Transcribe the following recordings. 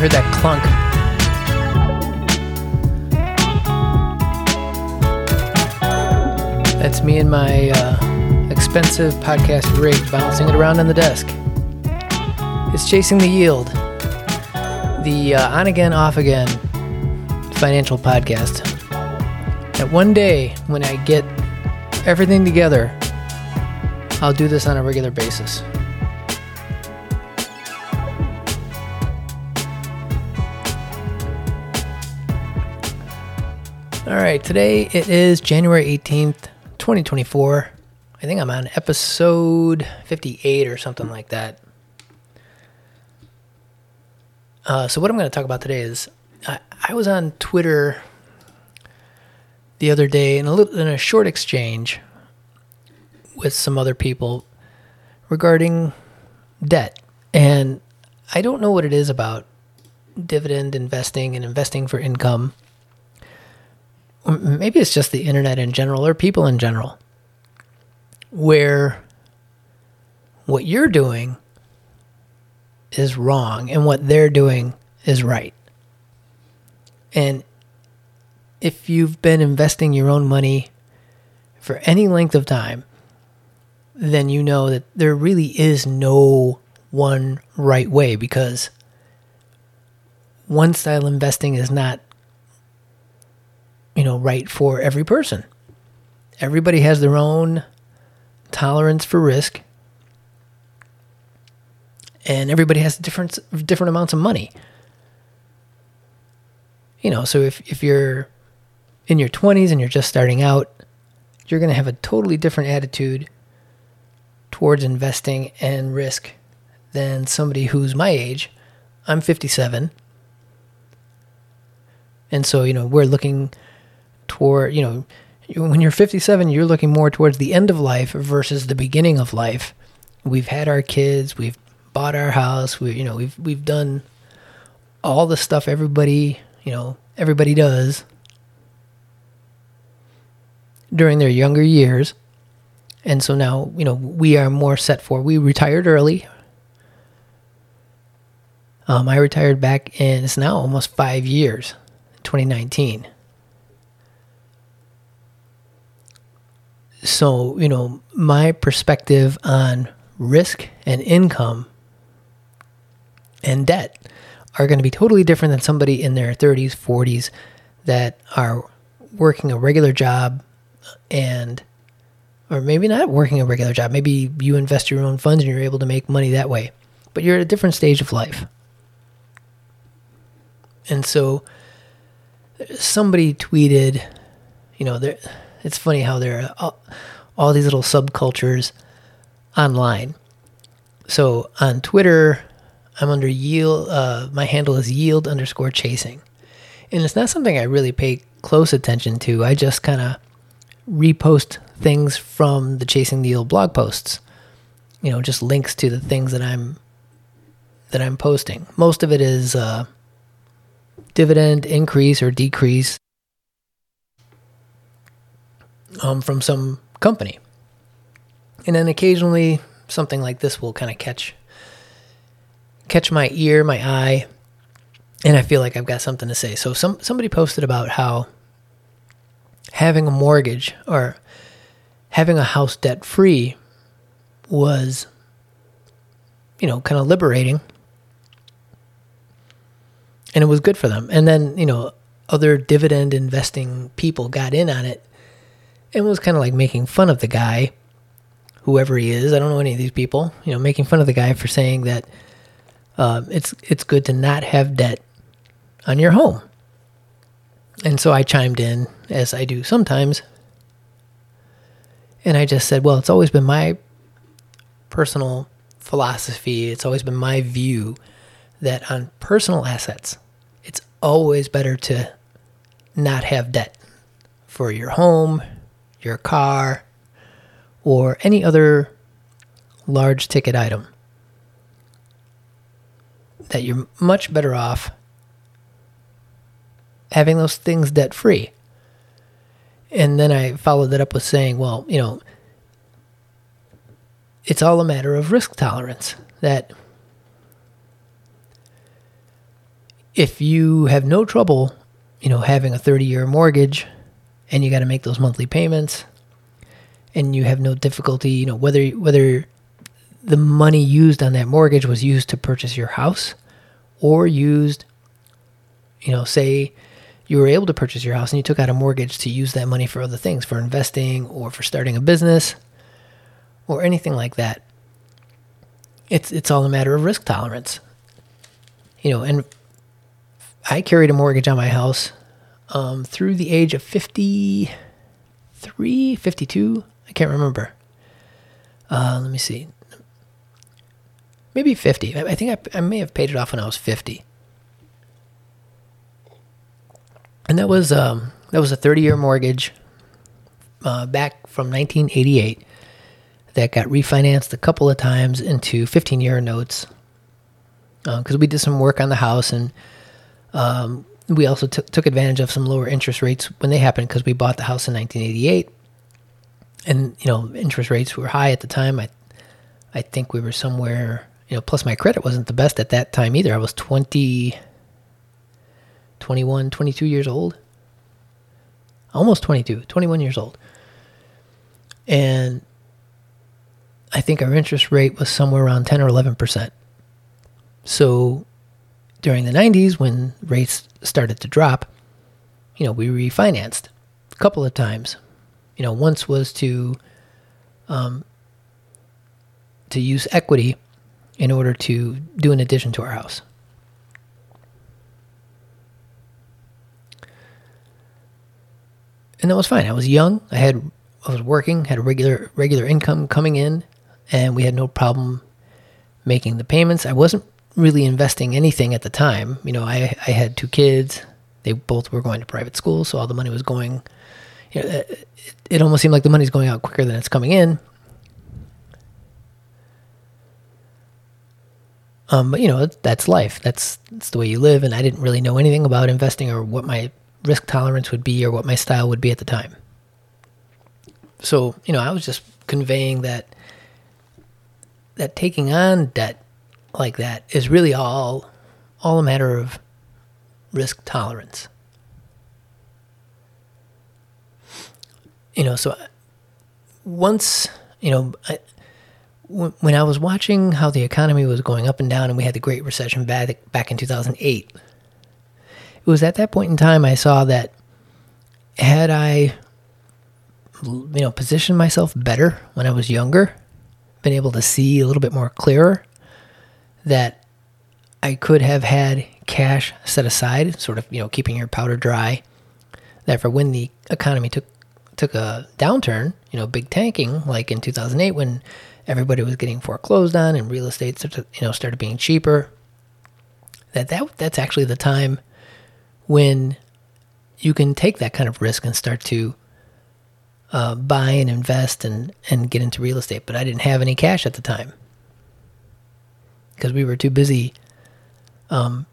heard that clunk. That's me and my uh, expensive podcast rig bouncing it around on the desk. It's Chasing the Yield, the uh, on again, off again financial podcast. That one day when I get everything together, I'll do this on a regular basis. All right, today it is January 18th, 2024. I think I'm on episode 58 or something like that. Uh, so, what I'm going to talk about today is I, I was on Twitter the other day in a, little, in a short exchange with some other people regarding debt. And I don't know what it is about dividend investing and investing for income maybe it's just the internet in general or people in general, where what you're doing is wrong and what they're doing is right. And if you've been investing your own money for any length of time, then you know that there really is no one right way because one style investing is not you know, right for every person. Everybody has their own tolerance for risk. And everybody has different different amounts of money. You know, so if, if you're in your 20s and you're just starting out, you're going to have a totally different attitude towards investing and risk than somebody who's my age. I'm 57. And so, you know, we're looking toward, you know, when you're 57, you're looking more towards the end of life versus the beginning of life. We've had our kids, we've bought our house, we you know, we've we've done all the stuff everybody, you know, everybody does during their younger years. And so now, you know, we are more set for. We retired early. Um, I retired back in, it's now almost five years, 2019. So you know my perspective on risk and income and debt are going to be totally different than somebody in their 30s 40s that are working a regular job and or maybe not working a regular job maybe you invest your own funds and you're able to make money that way but you're at a different stage of life. And so somebody tweeted you know there it's funny how there are all, all these little subcultures online. So on Twitter, I'm under yield. Uh, my handle is yield underscore chasing, and it's not something I really pay close attention to. I just kind of repost things from the chasing the yield blog posts. You know, just links to the things that I'm that I'm posting. Most of it is uh, dividend increase or decrease um, from some company. And then occasionally something like this will kind of catch catch my ear, my eye, and I feel like I've got something to say. So some somebody posted about how having a mortgage or having a house debt free was you know, kind of liberating. And it was good for them. And then, you know, other dividend investing people got in on it and was kind of like making fun of the guy, whoever he is. I don't know any of these people. You know, making fun of the guy for saying that uh, it's it's good to not have debt on your home. And so I chimed in, as I do sometimes, and I just said, well, it's always been my personal philosophy. It's always been my view that on personal assets, it's always better to not have debt for your home, your car, or any other large ticket item, that you're much better off having those things debt free. And then I followed that up with saying, well, you know, it's all a matter of risk tolerance. That if you have no trouble, you know, having a 30 year mortgage and you got to make those monthly payments and you have no difficulty, you know, whether whether the money used on that mortgage was used to purchase your house or used you know, say you were able to purchase your house and you took out a mortgage to use that money for other things, for investing or for starting a business or anything like that. It's it's all a matter of risk tolerance. You know, and I carried a mortgage on my house um, through the age of 53, 52. I can't remember. Uh, let me see. Maybe 50. I think I, I may have paid it off when I was 50. And that was um, that was a 30 year mortgage uh, back from 1988 that got refinanced a couple of times into 15 year notes because uh, we did some work on the house and um, we also t- took advantage of some lower interest rates when they happened because we bought the house in 1988 and you know interest rates were high at the time. I i think we were somewhere you know plus my credit wasn't the best at that time either. I was 20 21 22 years old. Almost 22 21 years old. And i think our interest rate was somewhere around 10 or 11% so during the 90s when rates started to drop, you know, we refinanced a couple of times. You know, once was to um, to use equity in order to do an addition to our house. And that was fine. I was young. I had I was working, had a regular regular income coming in, and we had no problem making the payments. I wasn't really investing anything at the time. You know, I I had two kids. They both were going to private school, so all the money was going. You know, it, it almost seemed like the money's going out quicker than it's coming in. Um, but you know, that's life. That's that's the way you live. And I didn't really know anything about investing or what my risk tolerance would be or what my style would be at the time. So you know, I was just conveying that that taking on debt like that is really all all a matter of risk tolerance. You know, so uh, once, you know, I, when I was watching how the economy was going up and down and we had the Great Recession back, back in 2008, it was at that point in time I saw that had I, you know, positioned myself better when I was younger, been able to see a little bit more clearer, that I could have had cash set aside, sort of, you know, keeping your powder dry. That for when the economy took took a downturn, you know, big tanking, like in 2008 when everybody was getting foreclosed on and real estate, started, you know, started being cheaper. That that that's actually the time when you can take that kind of risk and start to uh, buy and invest and and get into real estate. But I didn't have any cash at the time because we were too busy, um,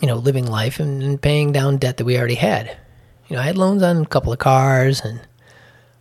you know, living life and, and paying down debt that we already had. You know, I had loans on a couple of cars and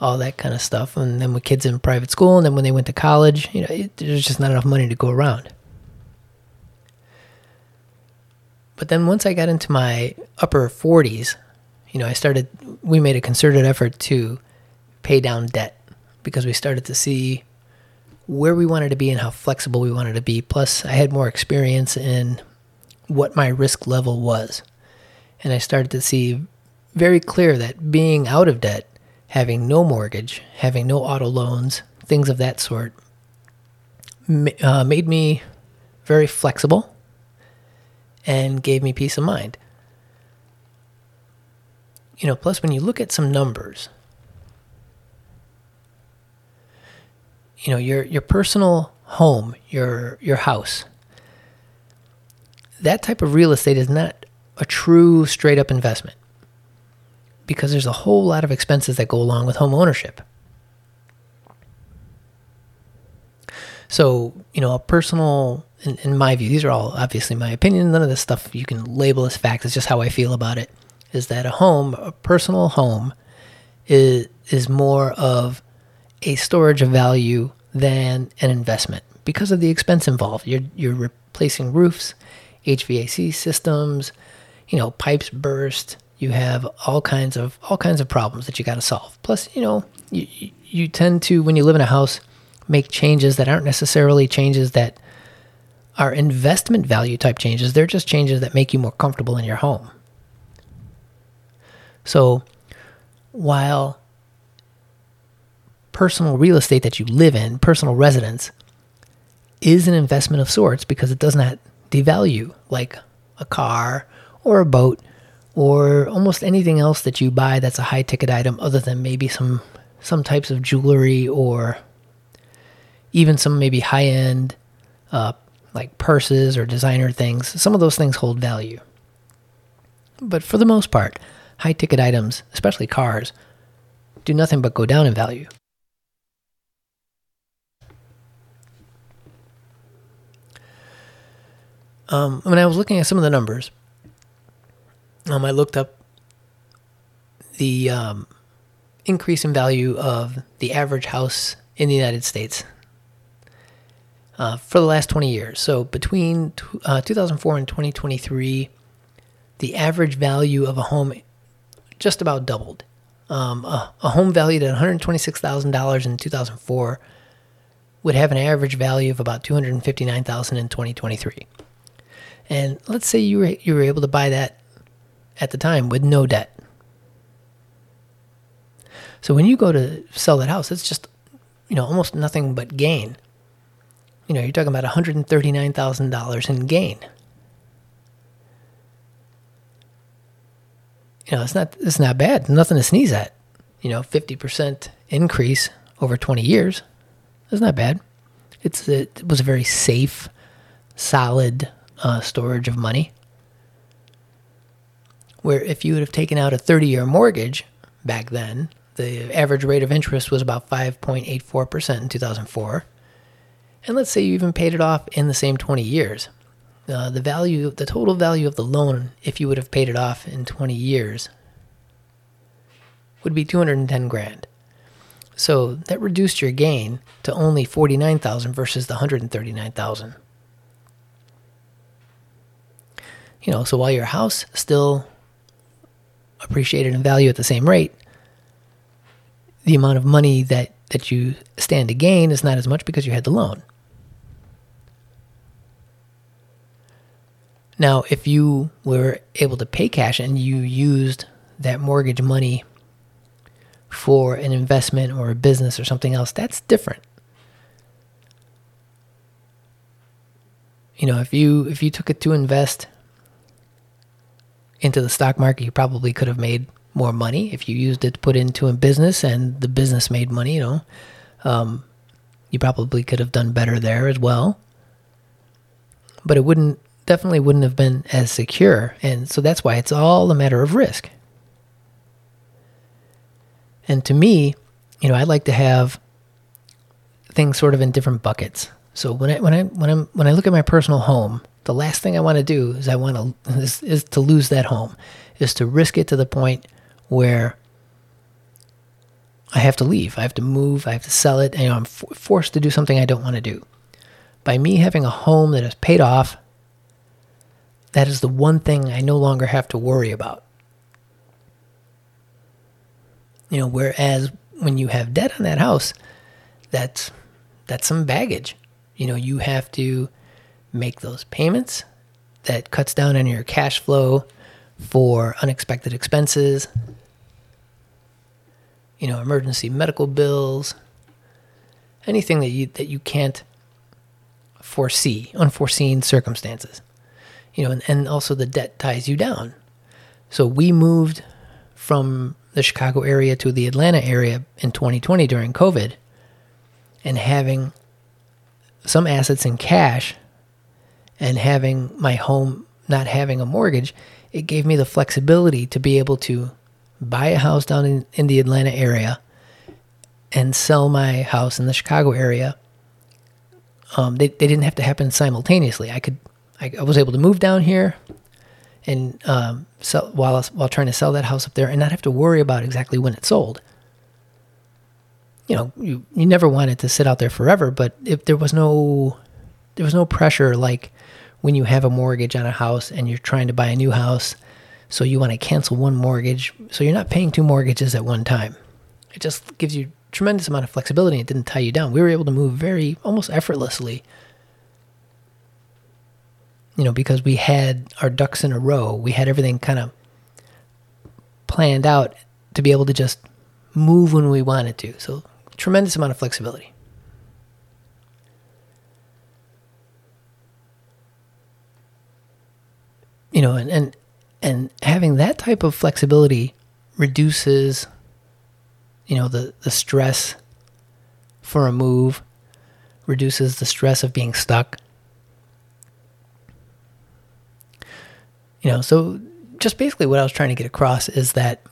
all that kind of stuff. And then with kids in private school, and then when they went to college, you know, there's just not enough money to go around. But then once I got into my upper 40s, you know, I started, we made a concerted effort to pay down debt because we started to see where we wanted to be and how flexible we wanted to be. Plus, I had more experience in what my risk level was. And I started to see very clear that being out of debt, having no mortgage, having no auto loans, things of that sort, uh, made me very flexible and gave me peace of mind. You know, plus, when you look at some numbers, you know your your personal home, your your house. That type of real estate is not a true straight up investment because there's a whole lot of expenses that go along with home ownership. So, you know, a personal, in, in, my view, these are all obviously my opinion. None of this stuff you can label as fact. It's just how I feel about it. Is that a home, a personal home, is is more of a storage of value than an investment because of the expense involved. You're you're replacing roofs, HVAC systems, you know, pipes burst. You have all kinds of all kinds of problems that you got to solve. Plus, you know, you you tend to when you live in a house make changes that aren't necessarily changes that are investment value type changes. They're just changes that make you more comfortable in your home. So, while personal real estate that you live in, personal residence, is an investment of sorts because it does not devalue like a car or a boat or almost anything else that you buy that's a high ticket item other than maybe some some types of jewelry or even some maybe high end uh, like purses or designer things. Some of those things hold value. But for the most part, high ticket items, especially cars, do nothing but go down in value. Um, when I was looking at some of the numbers, um, I looked up the um, increase in value of the average house in the United States uh, for the last 20 years. So between uh, 2004 and 2023, the average value of a home just about doubled. Um, a, a, home valued at $126,000 in 2004 would have an average value of about 259,000 in 2023. And let's say you were, you were able to buy that at the time with no debt. So when you go to sell that house, it's just, you know, almost nothing but gain. You know, you're talking about $139,000 in gain. You know, it's not it's not bad. Nothing to sneeze at. You know, 50% increase over 20 years. It's not bad. It's it was a very safe, solid uh, storage of money. Where if you would have taken out a 30 year mortgage back then, the average rate of interest was about 5.84% in 2004. And let's say you even paid it off in the same 20 years. Uh, the value, the total value of the loan, if you would have paid it off in 20 years, would be 210 grand. So that reduced your gain to only 49,000 versus the 139,000. You know, so while your house still appreciated in value at the same rate, the amount of money that, that you stand to gain is not as much because you had the loan. Now, if you were able to pay cash and you used that mortgage money for an investment or a business or something else, that's different. You know, if you if you took it to invest into the stock market, you probably could have made more money if you used it to put into a business and the business made money. You know, um, you probably could have done better there as well. But it wouldn't definitely wouldn't have been as secure, and so that's why it's all a matter of risk. And to me, you know, I like to have things sort of in different buckets. So when I when I when I when I look at my personal home, the last thing I want to do is I want to is, is to lose that home, is to risk it to the point where I have to leave. I have to move. I have to sell it. And, you know, I'm f- forced to do something I don't want to do. By me having a home that is paid off, that is the one thing I no longer have to worry about. You know, whereas when you have debt on that house, that's that's some baggage. You know, you have to make those payments. That cuts down on your cash flow for unexpected expenses, you know, emergency medical bills, anything that you that you can't foresee, unforeseen circumstances. You know, and, and also the debt ties you down. So we moved from the Chicago area to the Atlanta area in 2020 during COVID and having some assets in cash and having my home not having a mortgage, it gave me the flexibility to be able to buy a house down in, in the Atlanta area and sell my house in the Chicago area. Um, they, they didn't have to happen simultaneously. I could, I, I was able to move down here and um, sell while while trying to sell that house up there, and not have to worry about exactly when it sold. You know, you you never wanted to sit out there forever, but if there was no there was no pressure like when you have a mortgage on a house and you're trying to buy a new house. So you want to cancel one mortgage. So you're not paying two mortgages at one time. It just gives you tremendous amount of flexibility. It didn't tie you down. We were able to move very almost effortlessly. You know, because we had our ducks in a row. We had everything kind of planned out to be able to just move when we wanted to. So tremendous amount of flexibility. You know, and and and having that type of flexibility reduces you know the the stress for a move reduces the stress of being stuck. You know so just basically what i was trying to get across is that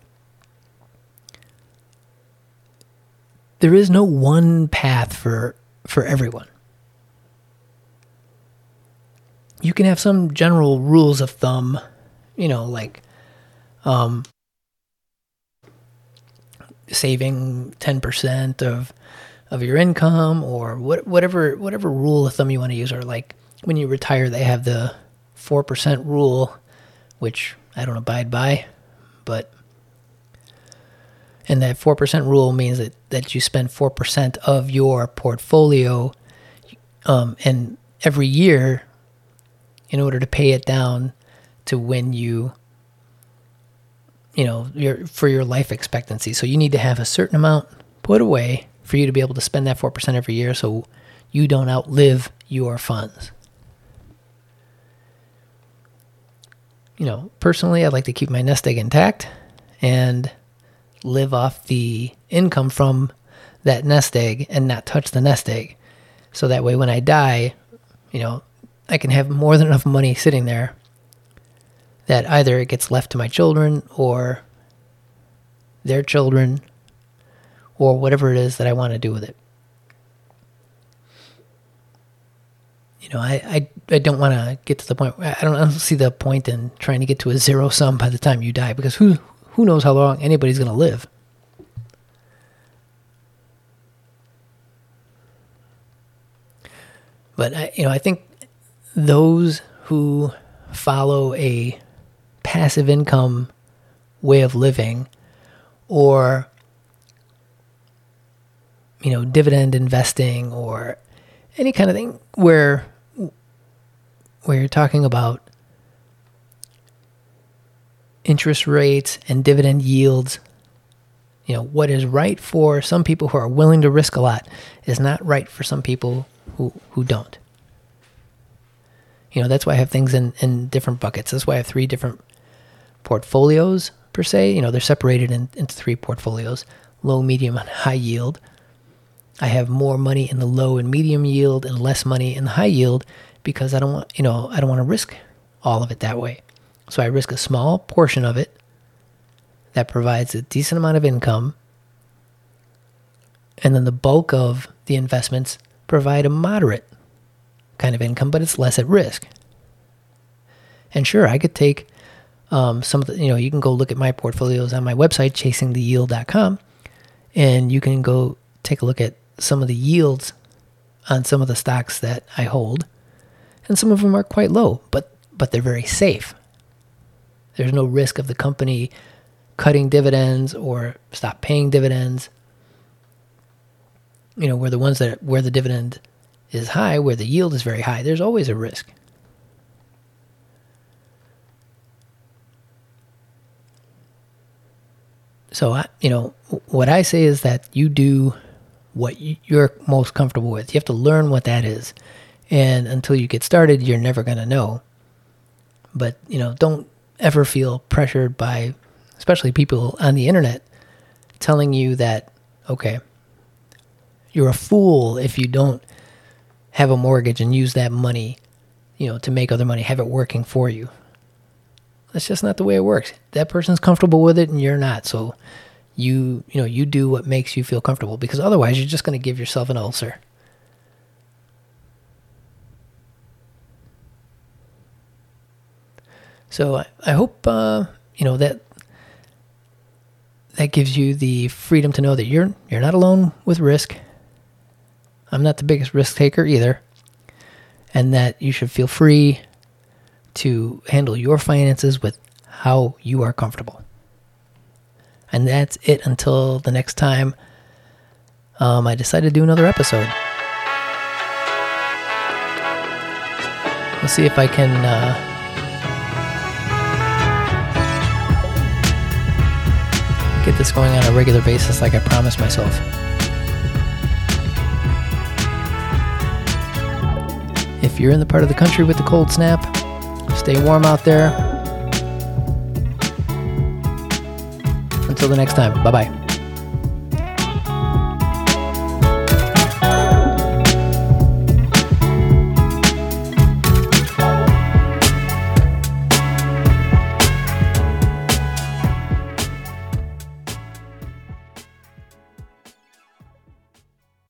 there is no one path for for everyone you can have some general rules of thumb you know like um saving 10% of of your income or what, whatever whatever rule of thumb you want to use or like when you retire they have the 4% rule which I don't abide by but and that 4% rule means that, that you spend 4% of your portfolio um, and every year in order to pay it down to when you you know, your for your life expectancy. So you need to have a certain amount put away for you to be able to spend that 4% every year so you don't outlive your funds. You know, personally, I'd like to keep my nest egg intact and live off the income from that nest egg and not touch the nest egg. So that way, when I die, you know, I can have more than enough money sitting there that either it gets left to my children or their children or whatever it is that I want to do with it. You know, I, I, I don't want to get to the point. I don't, I don't see the point in trying to get to a zero sum by the time you die because who who knows how long anybody's going to live. But I, you know, I think those who follow a passive income way of living or you know dividend investing or any kind of thing where where you're talking about interest rates and dividend yields you know what is right for some people who are willing to risk a lot is not right for some people who who don't you know that's why i have things in in different buckets that's why i have three different portfolios per se. You know, they're separated in, into three portfolios low, medium, and high yield. I have more money in the low and medium yield and less money in the high yield because I don't want, you know, I don't want to risk all of it that way. So I risk a small portion of it that provides a decent amount of income. And then the bulk of the investments provide a moderate kind of income, but it's less at risk. And sure, I could take um, some of the, you know, you can go look at my portfolios on my website, chasingtheyield.com, and you can go take a look at some of the yields on some of the stocks that I hold. And some of them are quite low, but but they're very safe. There's no risk of the company cutting dividends or stop paying dividends. You know, where the ones that where the dividend is high, where the yield is very high, there's always a risk. So, I, you know, what I say is that you do what you're most comfortable with. You have to learn what that is. And until you get started, you're never going to know. But, you know, don't ever feel pressured by, especially people on the internet, telling you that, okay, you're a fool if you don't have a mortgage and use that money, you know, to make other money, have it working for you. That's just not the way it works. That person's comfortable with it and you're not. So you, you know, you do what makes you feel comfortable because otherwise you're just going to give yourself an ulcer. So I, I hope uh, you know that that gives you the freedom to know that you're you're not alone with risk. I'm not the biggest risk taker either, and that you should feel free to handle your finances with how you are comfortable. And that's it until the next time um, I decide to do another episode. We'll see if I can. Uh, get this going on a regular basis like I promised myself. If you're in the part of the country with the cold snap, stay warm out there. Until the next time, bye bye.